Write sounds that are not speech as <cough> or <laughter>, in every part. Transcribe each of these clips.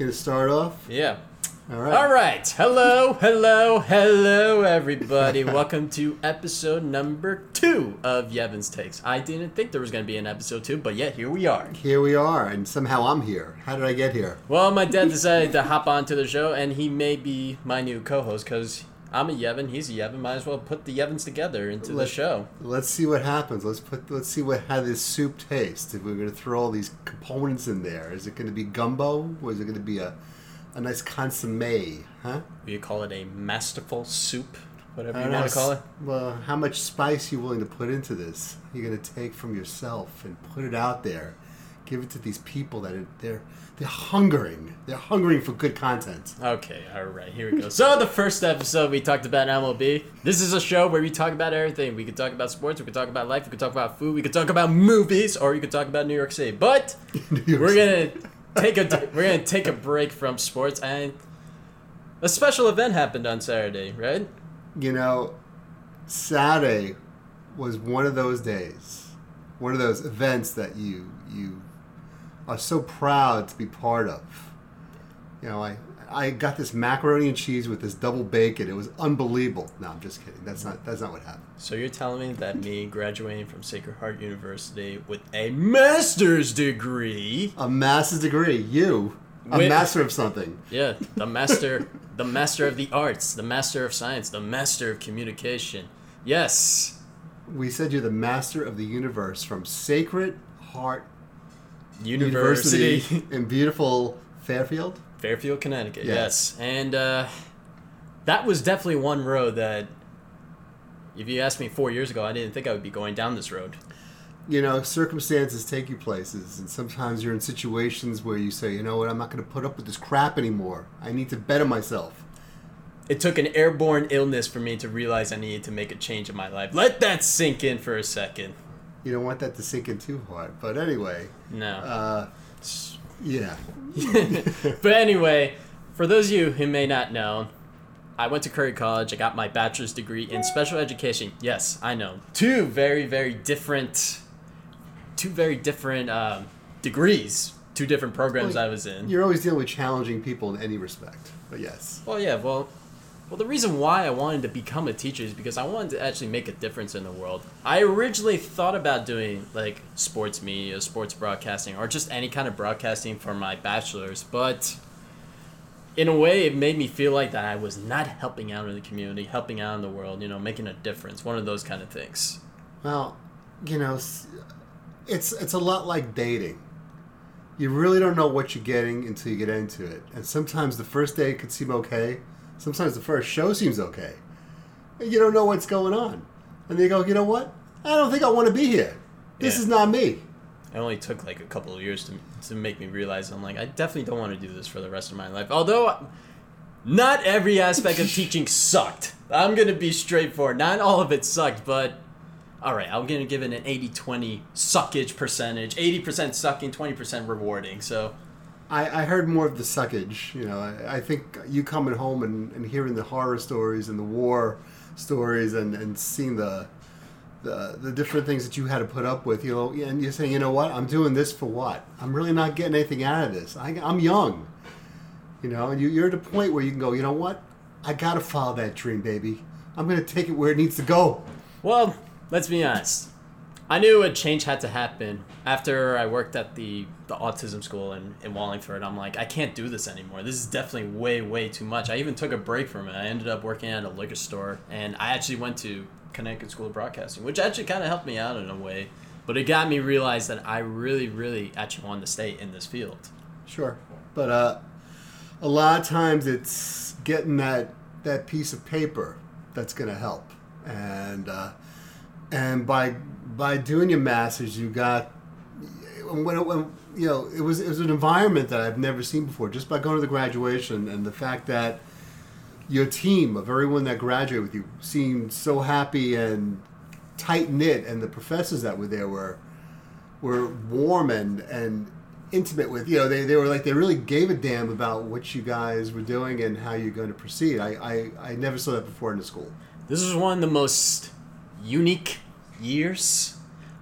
Gonna start off? Yeah. All right. All right. Hello, hello, hello, everybody. <laughs> Welcome to episode number two of Yevon's Takes. I didn't think there was going to be an episode two, but yet here we are. Here we are, and somehow I'm here. How did I get here? Well, my dad decided to hop onto the show, and he may be my new co-host because I'm a Yevon, he's a Yevon. Might as well put the Yevons together into the show. Let's see what happens. Let's put. Let's see what how this soup tastes. If we're gonna throw all these components in there, is it gonna be gumbo, or is it gonna be a, a nice consomme? Huh? We call it a masterful soup, whatever you want to call it. Well, how much spice are you willing to put into this? You're gonna take from yourself and put it out there. Give it to these people that are they're they're hungering. They're hungering for good content. Okay, all right, here we go. So the first episode we talked about MLB. This is a show where we talk about everything. We could talk about sports, we could talk about life, we could talk about food, we could talk about movies, or you could talk about New York City. But <laughs> we're gonna take a we're gonna take a break from sports and a special event happened on Saturday, right? you know, Saturday was one of those days, one of those events that you you are so proud to be part of. You know, I I got this macaroni and cheese with this double bacon. It was unbelievable. No, I'm just kidding. That's not that's not what happened. So you're telling me that me graduating from Sacred Heart University with a master's degree, A master's degree, you, a Wait. master of something. yeah, the master, <laughs> the master of the arts, the master of science, the master of communication. Yes. We said you're the master of the universe from Sacred Heart University, University in beautiful Fairfield. Fairfield, Connecticut. Yeah. Yes, and uh, that was definitely one road that, if you asked me four years ago, I didn't think I would be going down this road. you know, circumstances take you places, and sometimes you're in situations where you say, you know what, I'm not going to put up with this crap anymore. I need to better myself. It took an airborne illness for me to realize I needed to make a change in my life. Let that sink in for a second. You don't want that to sink in too hard. But anyway, No. uh, yeah. <laughs> but anyway, for those of you who may not know, I went to Curry College. I got my bachelor's degree in special education. Yes, I know. Two very, very different, two very different um, degrees, two different programs Well, I was in. You're always dealing with challenging people in any respect. But yes. Well, yeah, well, well, the reason why I wanted to become a teacher is because I wanted to actually make a difference in the world. I originally thought about doing like sports media, sports broadcasting, or just any kind of broadcasting for my bachelor's, but in a way, it made me feel like that I was not helping out in the community, helping out in the world, you know, making a difference. One of those kind of things. Well, you know, it's it's a lot like dating. You really don't know what you're getting until you get into it. And sometimes the first day could seem okay. Sometimes the first show seems okay. And you don't know what's going on. And they go, you know what? I don't think I want to be here. This Yeah. is not me. It only took like a couple of years to, to make me realize I'm like I definitely don't want to do this for the rest of my life. Although not every aspect of teaching sucked. I'm going to be straightforward. Not all of it sucked, but all right, I'm going to give it an 80-20 suckage percentage. 80% sucking, 20% rewarding. So, I, I heard more of the suckage. You know, I, I think you coming home and, and hearing the horror stories and the war stories and, and seeing the, the the different things that you had to put up with, you know, and you're saying, you know what, I'm doing this for what? I'm really not getting anything out of this. I, I'm young, you know, and you, you're at a point where you can go, you know what, I gotta follow that dream, baby. I'm gonna take it where it needs to go. well, let's be honest. I knew a change had to happen after I worked at the, the autism school in, in Wallingford. I'm like, I can't do this anymore. This is definitely way, way too much. I even took a break from it. I ended up working at a liquor store, and I actually went to Connecticut School of Broadcasting, which actually kind of helped me out in a way. But it got me realize that I really, really actually wanted to stay in this field. Sure, but uh, a lot of times it's getting that that piece of paper that's going to help, and uh, and by by doing your masters, you got when, it- when you know it was it was an environment that I've never seen before. Just by going to the graduation and the fact that your team of everyone that graduated with you seemed so happy and tight knit, and the professors that were there were were warm and and intimate with you know they, they were like they really gave a damn about what you guys were doing and how you're going to proceed I, I i never saw that before in the school This was one of the most unique years.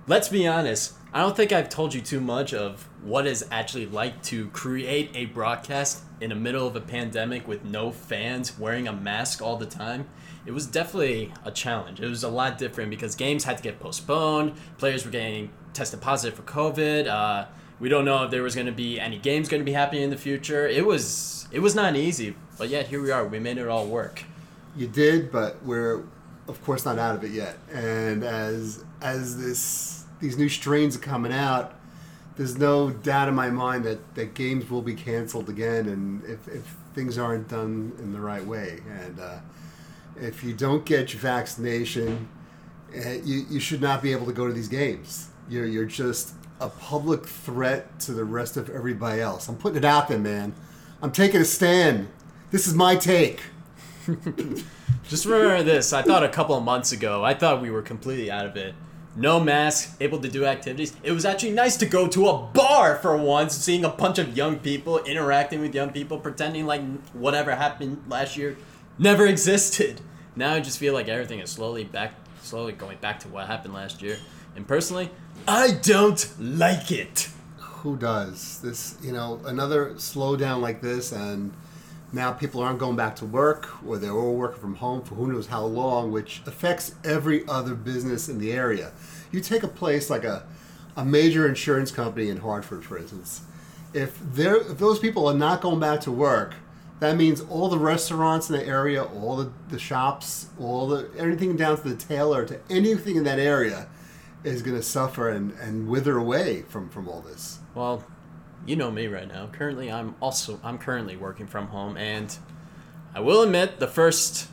Let's be honest. I don't think I've told you too much of what it's actually like to create a broadcast in the middle of a pandemic with no fans wearing a mask all the time. It was definitely a challenge. It was a lot different because games had to get postponed. Players were getting tested positive for COVID. Uh, we don't know if there was going to be any games going to be happening in the future. It was it was not easy, but yet here we are. We made it all work. You did, but we're of course not out of it yet. And as as this these new strains are coming out, there's no doubt in my mind that, that games will be canceled again, and if, if things aren't done in the right way, and uh, if you don't get your vaccination, uh, you, you should not be able to go to these games. You're you're just a public threat to the rest of everybody else. I'm putting it out there, man. I'm taking a stand. This is my take. Just remember this. I thought a couple of months ago, I thought we were completely out of it. No mask, able to do activities. It was actually nice to go to a bar for once, seeing a bunch of young people, interacting with young people, pretending like whatever happened last year never existed. Now I just feel like everything is slowly back, slowly going back to what happened last year. And personally, I don't like it. Who does this? You know, another slowdown like this, and now people aren't going back to work, or they're all working from home for who knows how long, which affects every other business in the area. You take a place like a, a major insurance company in Hartford, for instance. If, if those people are not going back to work, that means all the restaurants in the area, all the, the shops, all the everything down to the tailor, to anything in that area is going to suffer and, and wither away from, from all this. Well, you know me right now. Currently, I'm also I'm currently working from home, and I will admit the first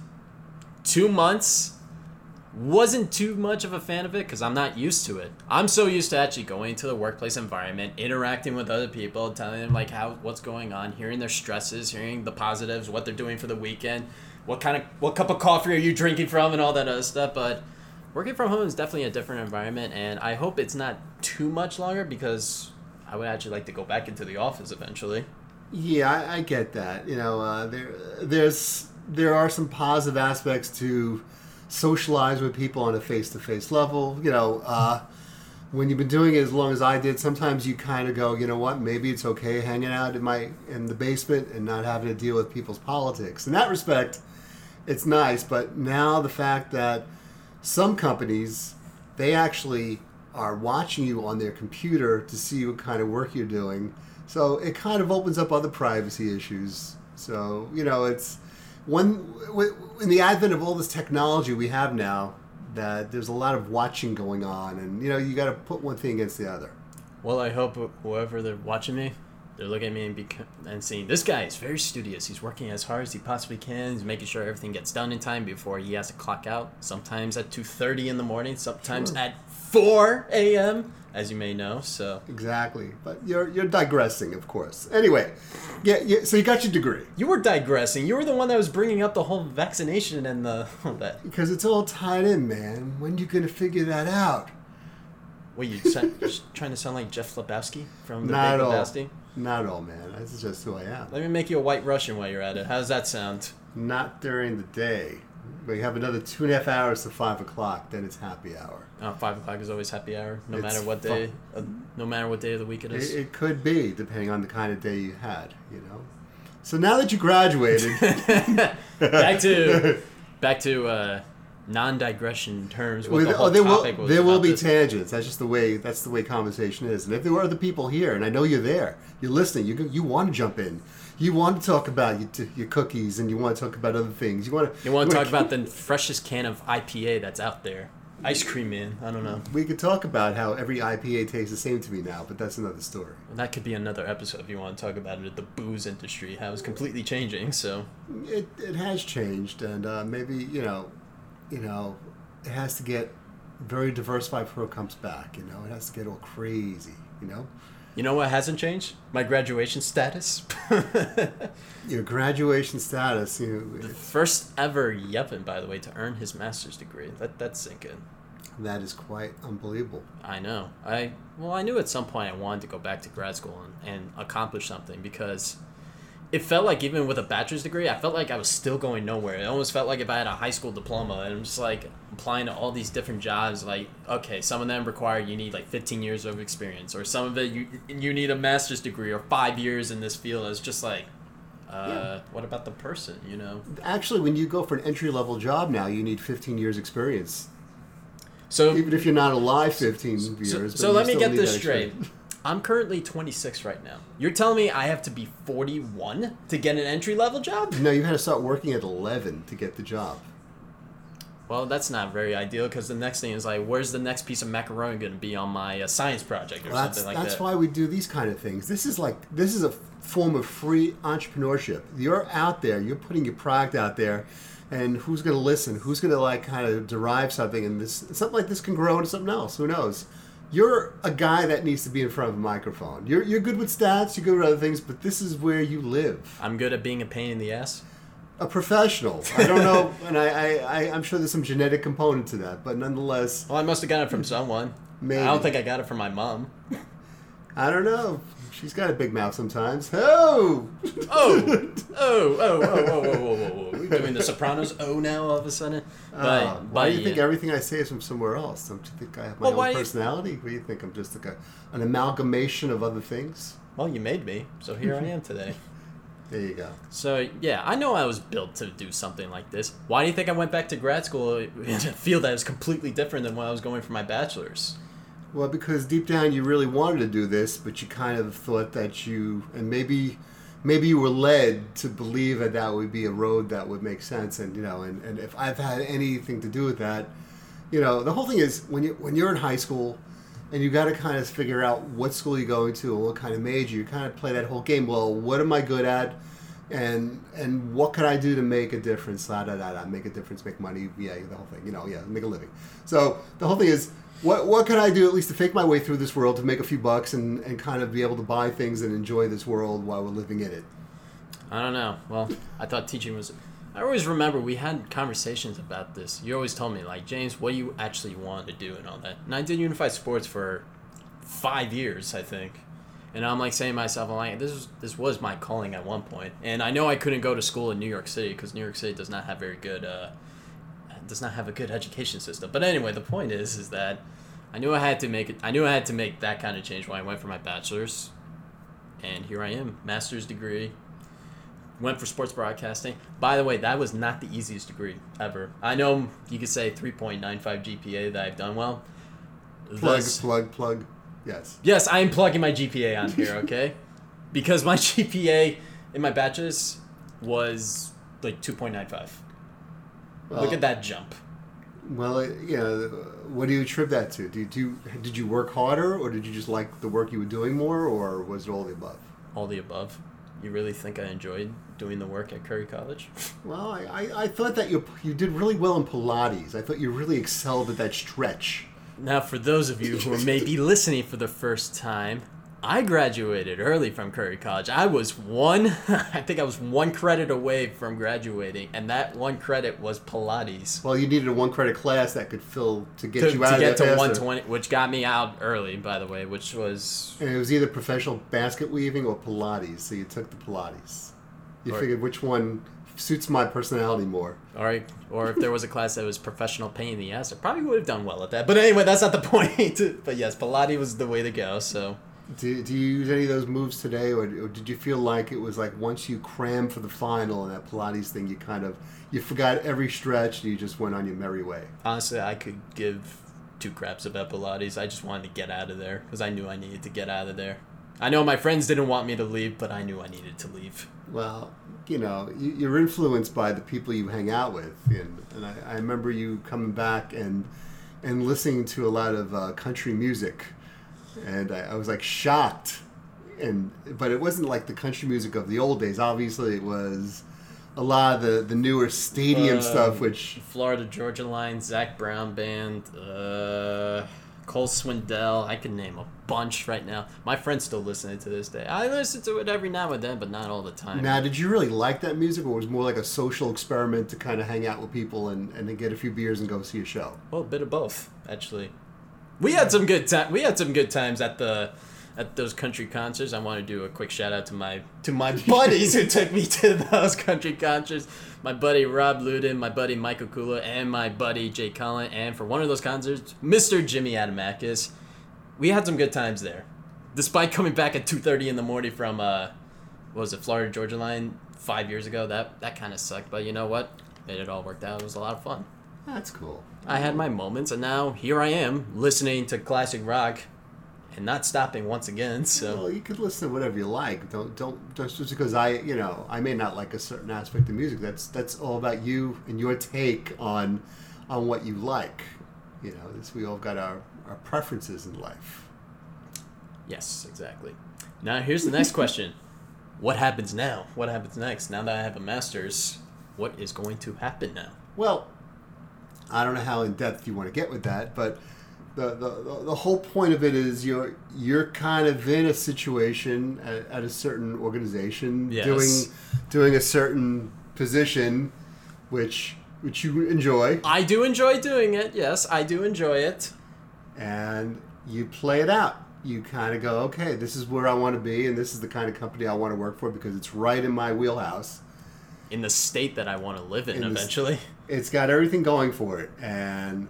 two months wasn't too much of a fan of it because I'm not used to it. I'm so used to actually going to the workplace environment, interacting with other people, telling them like how what's going on, hearing their stresses, hearing the positives, what they're doing for the weekend, what kind of what cup of coffee are you drinking from, and all that other stuff. But working from home is definitely a different environment, and I hope it's not too much longer because I would actually like to go back into the office eventually. Yeah, I, I get that. You know, uh, there there's there are some positive aspects to socialize with people on a face to face level. You know, uh, when you've been doing it as long as I did, sometimes you kind of go, you know what, maybe it's okay hanging out in my in the basement and not having to deal with people's politics. In that respect, it's nice. But now the fact that some companies they actually are watching you on their computer to see what kind of work you're doing. So it kind of opens up other privacy issues. So you know, it's one in the advent of all this technology we have now, that there's a lot of watching going on, and you know, you got to put one thing against the other. Well, I hope whoever they're watching me, they're looking at me and, and seeing this guy is very studious. He's working as hard as he possibly can. He's making sure everything gets done in time before he has to clock out. Sometimes at two thirty in the morning. Sometimes sure. at 4 a.m., as you may know. So exactly, but you're you're digressing, of course. Anyway, yeah, yeah. So you got your degree. You were digressing. You were the one that was bringing up the whole vaccination and the <laughs> that. Because it's all tied in, man. When you gonna figure that out? Wait, you just trying to sound like Jeff Lebowski from the Not Big all. Not at all, man. That's just who I am. Let me make you a white Russian while you're at it. How does that sound? Not during the day. We have another two and a half hours to five o'clock. Then it's happy hour. Oh, five o'clock is always happy hour, no it's matter what day, uh, no matter what day of the week it is. It, it, could be, depending on the kind of day you had. You know. So now that you graduated, <laughs> back to back to uh, non-digression terms. What the whole oh, there topic will was there will be this. tangents. That's just the way that's the way conversation is. And if there were other people here, and I know you're there, you're listening, you you want to jump in. You want to talk about your, your cookies, and you want to talk about other things. You want to. You want to talk about the freshest can of IPA that's out there. Ice cream man. I don't know. We could talk about how every IPA tastes the same to me now, but that's another story. Well, that could be another episode if you want to talk about it. The booze industry, how it's completely changing. So it, it has changed, and uh, maybe you know, you know, it has to get very diversified before it comes back. You know, it has to get all crazy. You know. You know what hasn't changed? My graduation status. <laughs> Your graduation status. You know, the first ever Yevon, by the way, to earn his master's degree. Let that sink in. That is quite unbelievable. I know. I well, I knew at some point I wanted to go back to grad school and, and accomplish something because it felt like even with a bachelor's degree, I felt like I was still going nowhere. It almost felt like if I had a high school diploma and I'm just like applying to all these different jobs. Like, okay, some of them require you need like 15 years of experience, or some of it you you need a master's degree or five years in this field. It's just like, uh, Yeah. what about the person? You know. Actually, when you go for an entry level job now, you need 15 years experience. So Even if you're not alive 15 So, years. so you let me get this straight. <laughs> I'm currently 26 right now. You're telling me I have to be 41 to get an entry level job? No, you had to start working at 11 to get the job. Well, that's not very ideal because the next thing is like, where's the next piece of macaroni going to be on my uh, science project or Well, something like that's that? That's why we do these kind of things. This is like this is a form of free entrepreneurship. You're out there, you're putting your product out there, and who's going to listen? Who's going to like kind of derive something? And this something like this can grow into something else. Who knows? You're a guy that needs to be in front of a microphone. You're you're good with stats. You're good with other things, but this is where you live. I'm good at being a pain in the ass. A professional. I don't know, <laughs> and I, I, I I'm sure there's some genetic component to that, but nonetheless, Well, I must have gotten it from someone. Maybe. I don't think I got it from my mom. I don't know. She's got a big mouth sometimes. Oh. Oh, oh, oh, oh, oh, whoa, whoa, whoa, whoa! We're doing the Sopranos. Oh, now all of a sudden. But, Uh, but why do you think yeah. everything I say is from somewhere else? Don't you think I have my Well, own you- personality? What do you think? I'm just like a, an amalgamation of other things? Well, you made me, so here I am today. <laughs> There you go. So yeah, I know I was built to do something like this. Why do you think I went back to grad school in a field that was completely different than when I was going for my bachelor's? Well, because deep down you really wanted to do this, but you kind of thought that you, and maybe, maybe you were led to believe that that would be a road that would make sense. And you know, and, and if I've had anything to do with that, you know, the whole thing is when you when you're in high school, and you got to kind of figure out what school you're going to and what kind of major. You kind of play that whole game. Well, what am I good at? And and what can I do to make a difference? Da da da da. Make a difference. Make money. Yeah, the whole thing. You know, yeah, make a living. So the whole thing is, what what can I do at least to fake my way through this world to make a few bucks and and kind of be able to buy things and enjoy this world while we're living in it. I don't know. Well, <laughs> I thought teaching was. I always remember we had conversations about this. You always told me like James, what do you actually want to do and all that. And I did unified sports for five years, I think. And I'm like saying to myself, I'm like, this is this was my calling at one point. And I know I couldn't go to school in New York City because New York City does not have very good, uh, does not have a good education system. But anyway, the point is, is that I knew I had to make it. I knew I had to make that kind of change when I went for my bachelor's, and here I am, master's degree. Went for sports broadcasting. By the way, that was not the easiest degree ever. I know you could say 3.95 GPA that I've done well. Plug, plug, plug. Yes. Yes, I am plugging my GPA on here, <laughs> okay? because my GPA in my bachelor's was like 2.95. Look at that jump. Well, uh, you know, what do you attribute that to? Did you did you work harder, or did you just like the work you were doing more, or was it all the above? All the above. You really think I enjoyed doing the work at Curry College? <laughs> Well, I, I, I thought that you you did really well in Pilates. I thought you really excelled at that stretch. Now, for those of you who may be listening for the first time, I graduated early from Curry College. I was one, <laughs> I think I was one credit away from graduating, and that one credit was Pilates. Well, you needed a one credit class that could fill to get To, you to out get of to faster. 120, which got me out early, by the way, which was And it was either professional basket weaving or Pilates. So you took the Pilates. You Or- figured which one suits my personality more. All right, or if there was a class that was professional pain in the ass, I probably would have done well at that. But anyway, that's not the <laughs> point. but yes, Pilates was the way to go. So Do, do you use any of those moves today, or, or did you feel like it was like once you crammed for the final and that Pilates thing, you kind of you forgot every stretch and you just went on your merry way? honestly, I could give two craps about Pilates. I just wanted to get out of there because I knew I needed to get out of there. I know my friends didn't want me to leave, but I knew I needed to leave. Well, you know, you, you're influenced by the people you hang out with, and, and I, I remember you coming back and and listening to a lot of uh, country music, and I, I was like shocked, and but it wasn't like the country music of the old days. Obviously, it was a lot of the the newer stadium Um, stuff, which Florida Georgia Line, Zac Brown Band, uh, Cole Swindell. I can name a bunch right now. My friends still listen to it to this day. I listen to it every now and then, but not all the time. Now, did you really like that music, or was it more like a social experiment to kind of hang out with people and, and then get a few beers and go see a show? Well, a bit of both, actually. We had some good time. We had some good times at the at those country concerts. I want to do a quick shout out to my to my <laughs> buddies who took me to those country concerts. My buddy Rob Luden, my buddy Michael Kula, and my buddy Jay Cullen. And for one of those concerts, Mr. Jimmy Adamakis. We had some good times there, despite coming back at two thirty in the morning from uh, what was it Florida Georgia Line five years ago. That that kind of sucked, but you know what? It, it all worked out. It was a lot of fun. That's cool. I had my moments, and now here I am listening to classic rock, and not stopping once again. So Well, you could listen to whatever you like. Don't don't just because I you know I may not like a certain aspect of music. That's that's all about you and your take on on what you like. You know, this, we all got our, our preferences in life. yes, exactly. Now here's the next question: <laughs> What happens now? What happens next? Now that I have a master's, what is going to happen now? Well, I don't know how in depth you want to get with that, but the, the, the whole point of it is you're you're kind of in a situation at, at a certain organization Yes. doing doing a certain position, which which you enjoy, I do enjoy doing it. Yes, I do enjoy it. and you play it out. You kind of go, okay, this is where I want to be, and this is the kind of company I want to work for because it's right in my wheelhouse. In the state that I want to live in, In the eventually. It's got everything going for it and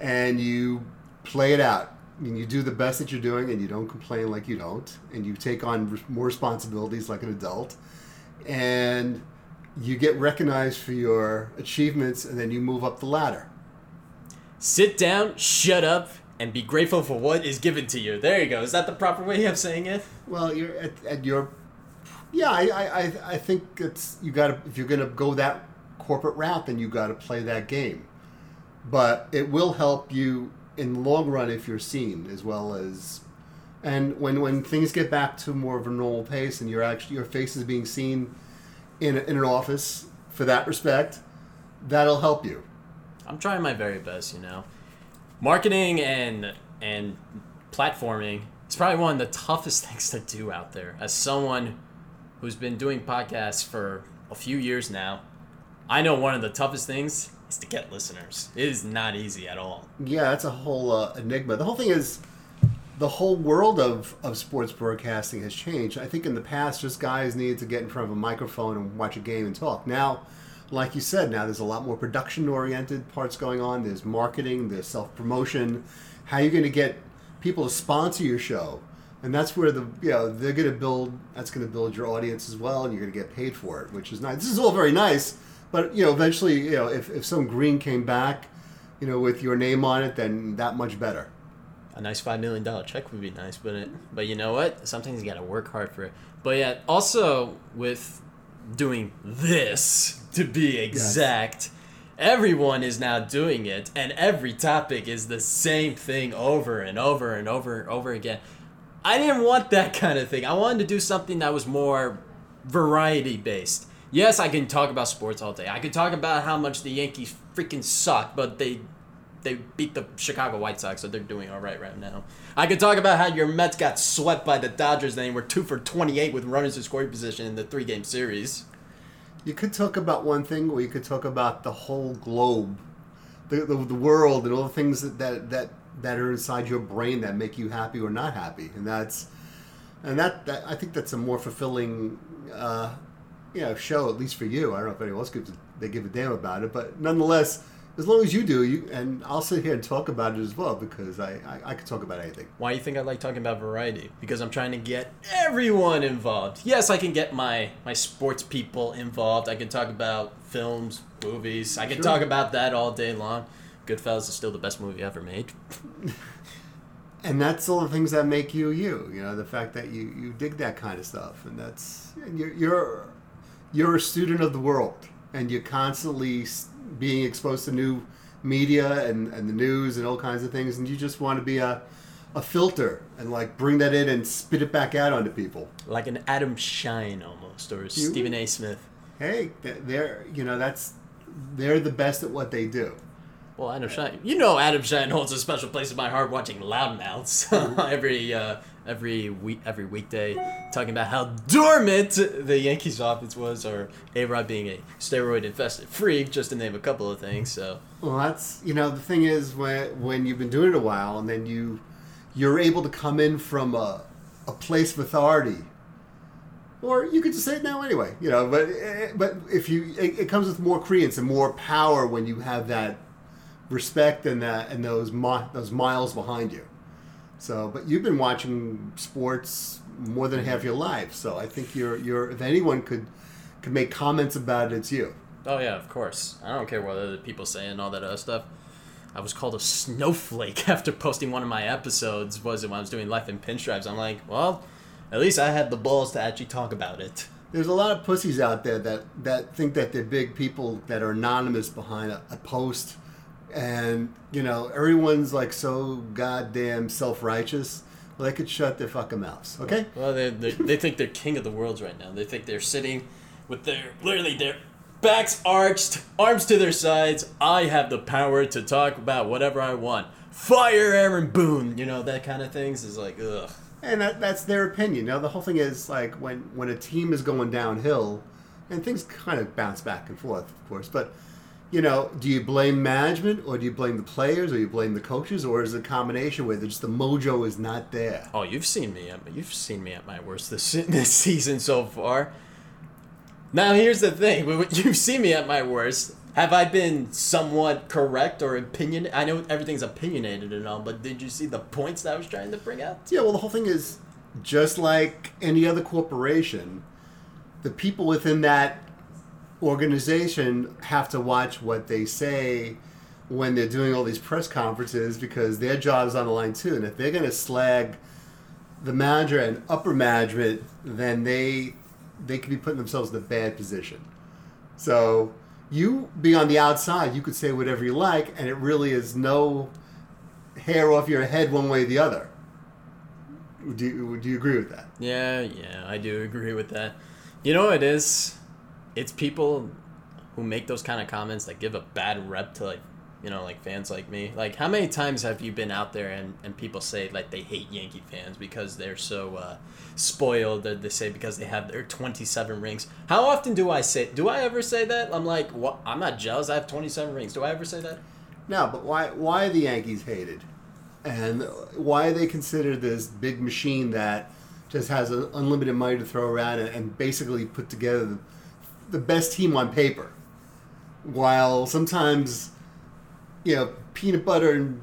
and you play it out I mean, you do the best that you're doing and you don't complain like you don't and you take on more responsibilities like an adult and you get recognized for your achievements and then you move up the ladder Sit down, shut up, and be grateful for what is given to you. There you go. Is that the proper way of saying it? well you're at, at your yeah I, I, I- I think it's you gotta if you're gonna go that corporate route then you gotta play that game but it will help you in the long run if you're seen as well as and when when things get back to more of a normal pace and you're actually your face is being seen in, a, in an office for that respect that'll help you I'm trying my very best, you know. Marketing and and platforming is probably one of the toughest <laughs> things to do out there. As someone who's been doing podcasts for a few years now, I know one of the toughest things is to get listeners. It is not easy at all. yeah that's a whole uh, enigma. The whole thing is the whole world of, of sports broadcasting has changed. I think in the past just guys needed to get in front of a microphone and watch a game and talk. Now like you said now there's a lot more production oriented parts going on. There's marketing there's self-promotion. How are you're going to get people to sponsor your show? And that's where the you know they're going to build that's going to build your audience as well and you're going to get paid for it which is nice. This is all very nice but you know eventually you know if, if some green came back you know with your name on it then that much better a nice five million dollar check would be nice, but it, but you know what? Sometimes you gotta work hard for it. But yeah, also with doing this to be exact, everyone is now doing it, and every topic is the same thing over and over and over and over again. I didn't want that <laughs> kind of thing. I wanted to do something that was more variety based. Yes, I can talk about sports all day. I could talk about how much the Yankees freaking suck, but they they beat the Chicago White Sox, so they're doing all right right now. I could talk about how your Mets got swept by the Dodgers, and they were two for twenty-eight with runners in scoring position in the three-game series. You could talk about one thing, or you could talk about the whole globe, the, the, the world, and all the things that, that that that are inside your brain that make you happy or not happy, and that's and that, that I think that's a more fulfilling, uh, you know, show at least for you. I don't know if anyone else gives a, they give a damn about it, but nonetheless, as long as you do, you and I'll sit here and talk about it as well because I I, I could talk about anything. Why do you think I like talking about variety? Because I'm trying to get everyone involved. Yes, I can get my my sports people involved. I can talk about films, movies. I can Sure. talk about that all day long. Goodfellas is still the best movie ever made. <laughs> and that's all the things that make you you you know the fact that you you dig that kind of stuff and that's and you're you're you're a student of the world and you're constantly being exposed to new media and, and the news and all kinds of things and you just want to be a a filter and like bring that in and spit it back out onto people Like an Adam Schein almost, or a Stephen A. Smith. hey they're you know that's they're the best at what they do Well, Adam Schein, you know, Adam Schein holds a special place in my heart. Watching Loudmouths <laughs> every uh, every week, every weekday, talking about how dormant the Yankees' offense was, or A Rod being a steroid-infested freak, just to name a couple of things. So, Well, that's you know the thing is when when you've been doing it a while and then you you're able to come in from a a place of authority. Or you could just say it now anyway, you know. But eh, but if you, it, it comes with more credence and more power when you have that respect and that and those mi- those miles behind you. So, but you've been watching sports more than half your life, so I think you're you're if anyone could could make comments about it, it's you. Oh yeah, of course. I don't care what other people say and all that other stuff. I was called a snowflake <laughs> after posting one of my episodes. Was it when I was doing life in pinstripes? I'm like, well, at least I had the balls to actually talk about it. There's a lot of pussies out there that, that think that they're big people that are anonymous behind a, a post, and you know everyone's like so goddamn self righteous. Well, they could shut their fucking mouths, okay? Well, they they they think they're king of the world right now. They think they're sitting with their literally their backs arched, arms to their sides. I have the power to talk about whatever I want. Fire Aaron Boone, you know that kind of things is like ugh. And that, that's their opinion. Now the whole thing is like when when a team is going downhill, and things kind of bounce back and forth, of course. But you know, do you blame management or do you blame the players or you blame the coaches or is it a combination where just the mojo is not there? Oh, you've seen me at you've seen me at my worst this <laughs> this season so far. Now here's the thing: you've seen me at my worst. Have I been somewhat correct or opinion? I know everything's opinionated and all, but did you see the points that I was trying to bring out? Yeah, well, the whole thing is just like any other corporation, the people within that organization have to watch what they say when they're doing all these press conferences because their job is on the line too. And if they're going to slag the manager and upper management, then they they could be putting themselves in a bad position. So you be on the outside, you could say whatever you like, and it really is no hair off your head one way or the other. Do you, do you agree with that? Yeah, yeah, I do agree with that. You know it is? It's people who make those kind of comments that give a bad rep to like you know, like fans like me. Like, how many times have you been out there and, and people say like they hate Yankee fans because they're so uh, spoiled? That they say because they have their twenty seven rings. How often do I say? Do I ever say that? I'm like, what? I'm not jealous. I have twenty seven rings. Do I ever say that? No, but why? Why are the Yankees hated? And why they considered this big machine that just has unlimited money to throw around and, and basically put together the, the best team on paper? While sometimes you know, peanut butter and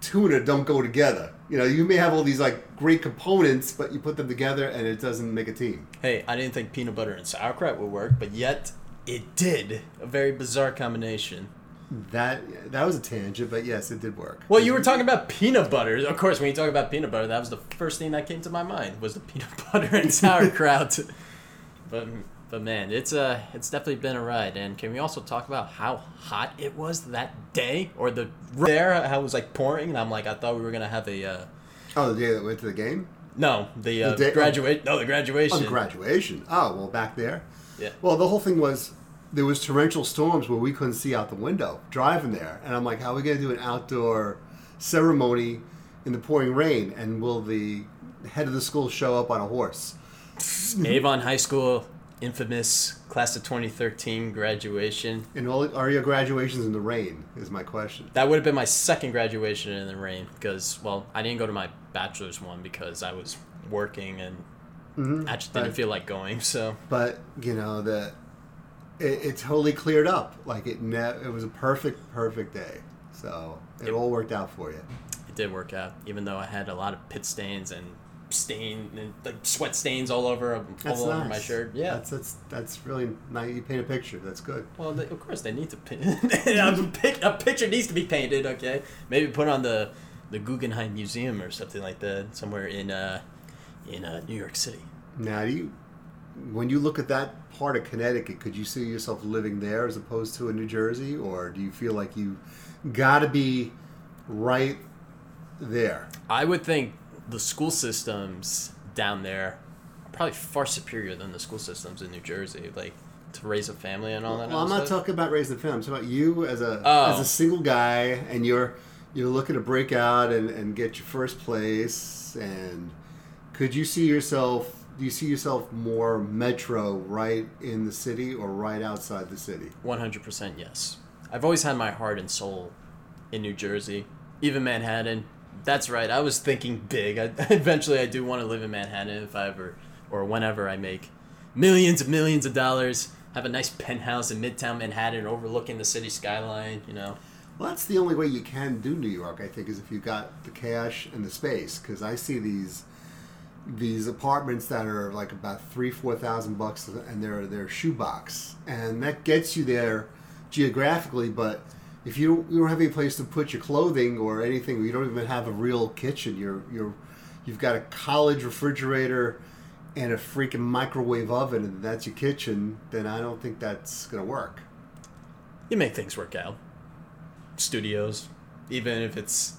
tuna don't go together. You know, you may have all these like great components, but you put them together and it doesn't make a team. Hey, I didn't think peanut butter and sauerkraut would work, but yet it did. A very bizarre combination. That that was a tangent, but yes, it did work. Well, you were talking about peanut butter. Of course, when you talk about peanut butter, that was the first thing that came to my mind was the peanut <laughs> butter and <laughs> sauerkraut. but but man, it's uh it's definitely been a ride. And can we also talk about how hot it was that day, or the there how it was like pouring? And I'm like, I thought we were gonna have a. Uh, oh, the day that went to the game. No, the, uh, the graduate. Oh, no, the graduation. Oh, graduation. Oh, well, back there. Yeah. Well, the whole thing was there was torrential storms where we couldn't see out the window driving there, and I'm like, how are we gonna do an outdoor ceremony in the pouring rain? And will the head of the school show up on a horse? Avon High School infamous class of 2013 graduation. And all, are your graduations in the rain? Is my question. That would have been my second graduation in the rain because, well, I didn't go to my bachelor's one because I was working and mm-hmm. I just didn't but, feel like going. So, but you know that it, it totally cleared up. Like it, ne- it was a perfect, perfect day. So it, it all worked out for you. It did work out, even though I had a lot of pit stains and stain and like sweat stains all over all that's over nice. my shirt. Yeah, that's that's that's really nice. You paint a picture. That's good. Well, they, of course they need to paint. <laughs> a picture needs to be painted. Okay, maybe put on the the Guggenheim Museum or something like that somewhere in uh in uh, New York City. Now, do you when you look at that part of Connecticut, could you see yourself living there as opposed to in New Jersey, or do you feel like you got to be right there? I would think the school systems down there are probably far superior than the school systems in New Jersey. Like to raise a family and all that. Well, I'm not stuff. talking about raising a family. I'm talking about you as a oh. as a oh. single guy, and you're you're looking to break out and, and get your first place. And could you see yourself? Do you see yourself more metro, right in the city, or right outside the city? One hundred percent, yes. I've always had my heart and soul in New Jersey, even Manhattan, That's right. I was thinking big. I, <laughs> eventually, I do want to live in Manhattan if I ever, or whenever I make millions and millions of dollars. Have a nice penthouse in Midtown Manhattan overlooking the city skyline. You know. Well, that's the only way you can do New York, I think, is if you've got the cash and the space. Because I see these these apartments that are like about three, four thousand bucks, and they're they're shoebox, and that gets you there geographically. But if you you don't have any place to put your clothing or anything, you don't even have a real kitchen. You're you're you've got a college refrigerator and a freaking microwave oven, and that's your kitchen. Then I don't think that's gonna work. You make things work out. Studios, even if it's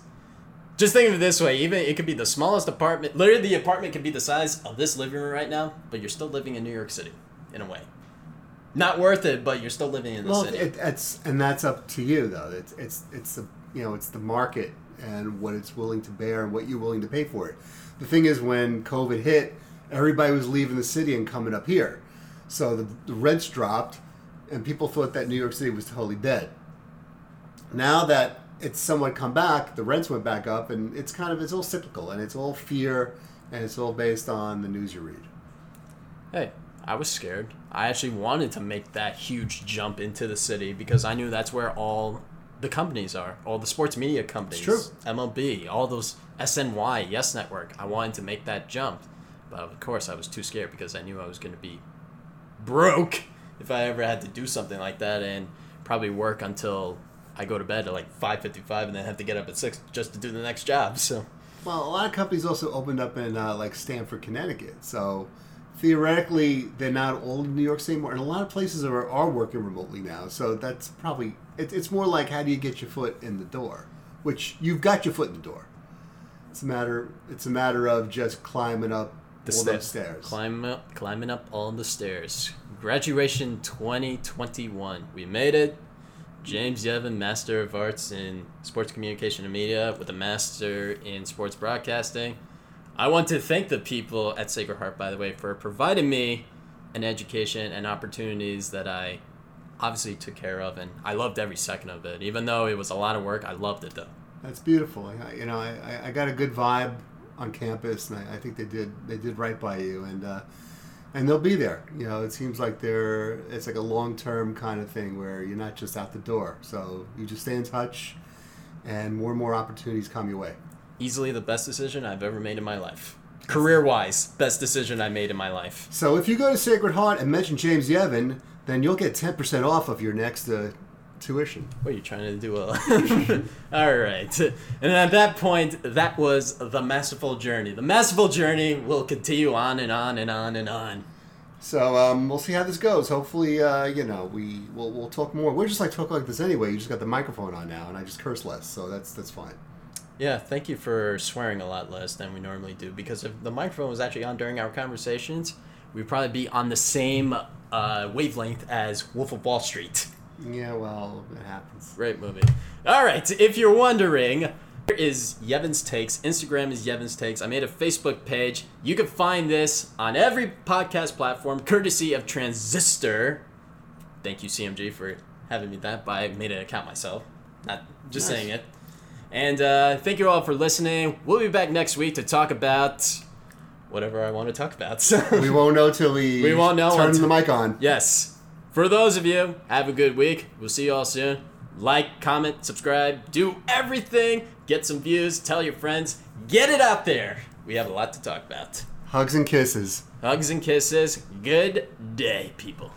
just think of it this way: even it could be the smallest apartment. Literally, the apartment could be the size of this living room right now, but you're still living in New York City, in a way. Not worth it, but you're still living in the well, city. It, it's and that's up to you though. It's it's it's the you know it's the market and what it's willing to bear and what you're willing to pay for it. The thing is, when COVID hit, everybody was leaving the city and coming up here, so the, the rents dropped, and people thought that New York City was totally dead. Now that it's somewhat come back, the rents went back up, and it's kind of it's all cyclical and it's all fear and it's all based on the news you read. hey, I was scared. I actually wanted to make that huge jump into the city because I knew that's where all the companies are, all the sports media companies, true. MLB, all those SNY, Yes Network. I wanted to make that jump, but of course I was too scared because I knew I was going to be broke if I ever had to do something like that and probably work until I go to bed at like five fifty five and then have to get up at six just to do the next job. So Well, a lot of companies also opened up in uh, like Stamford, Connecticut. So theoretically, they're not all in New York City anymore, and a lot of places are, are working remotely now. So that's probably it, it's more like how do you get your foot in the door, which you've got your foot in the door. It's a matter. It's a matter of just climbing up the all sta- stairs. Climb up, climbing up all the stairs. Graduation 2021. We made it. James Yevon, Master of Arts in Sports Communication and Media, with a Master in Sports Broadcasting. I want to thank the people at Sacred Heart, by the way, for providing me an education and opportunities that I obviously took care of, and I loved every second of it. Even though it was a lot of work, I loved it though. That's beautiful. You know, I, I- I got a good vibe on campus, and I, I think they did they did right by you, and uh, and they'll be there. You know, it seems like they're it's like a long term kind of thing where you're not just out the door. So you just stay in touch, and more and more opportunities come your way. Easily the best decision I've ever made in my life. Career wise, best decision I made in my life. So if you go to Sacred Heart and mention James Yevon, then you'll get ten percent off of your next uh, tuition. What are you trying to do? <laughs> All right. And at that point, that was the masterful journey. The masterful journey will continue on and on and on and on. So um, we'll see how this goes. Hopefully, uh, you know, we we'll, we'll talk more. We're just like talk like this anyway. You just got the microphone on now, and I just curse less, so that's that's fine. Yeah, thank you for swearing a lot less than we normally do because if the microphone was actually on during our conversations, we'd probably be on the same uh, wavelength as Wolf of Wall Street. Yeah, well, it happens. Great movie. All right, if you're wondering, here is Yevon's Takes. Instagram is Yevon's Takes. I made a Facebook page. You can find this on every podcast platform, courtesy of Transistor. Thank you, CMG, for having me that. But I made an account myself. Not just Nice. saying it. And uh, thank you all for listening. We'll be back next week to talk about whatever I want to talk about. <laughs> We won't know till we We won't know turn until- the mic on. Yes. For those of you, have a good week. We'll see you all soon. Like, comment, subscribe, do everything. Get some views, tell your friends, get it out there. We have a lot to talk about. Hugs and kisses. Hugs and kisses. Good day, people.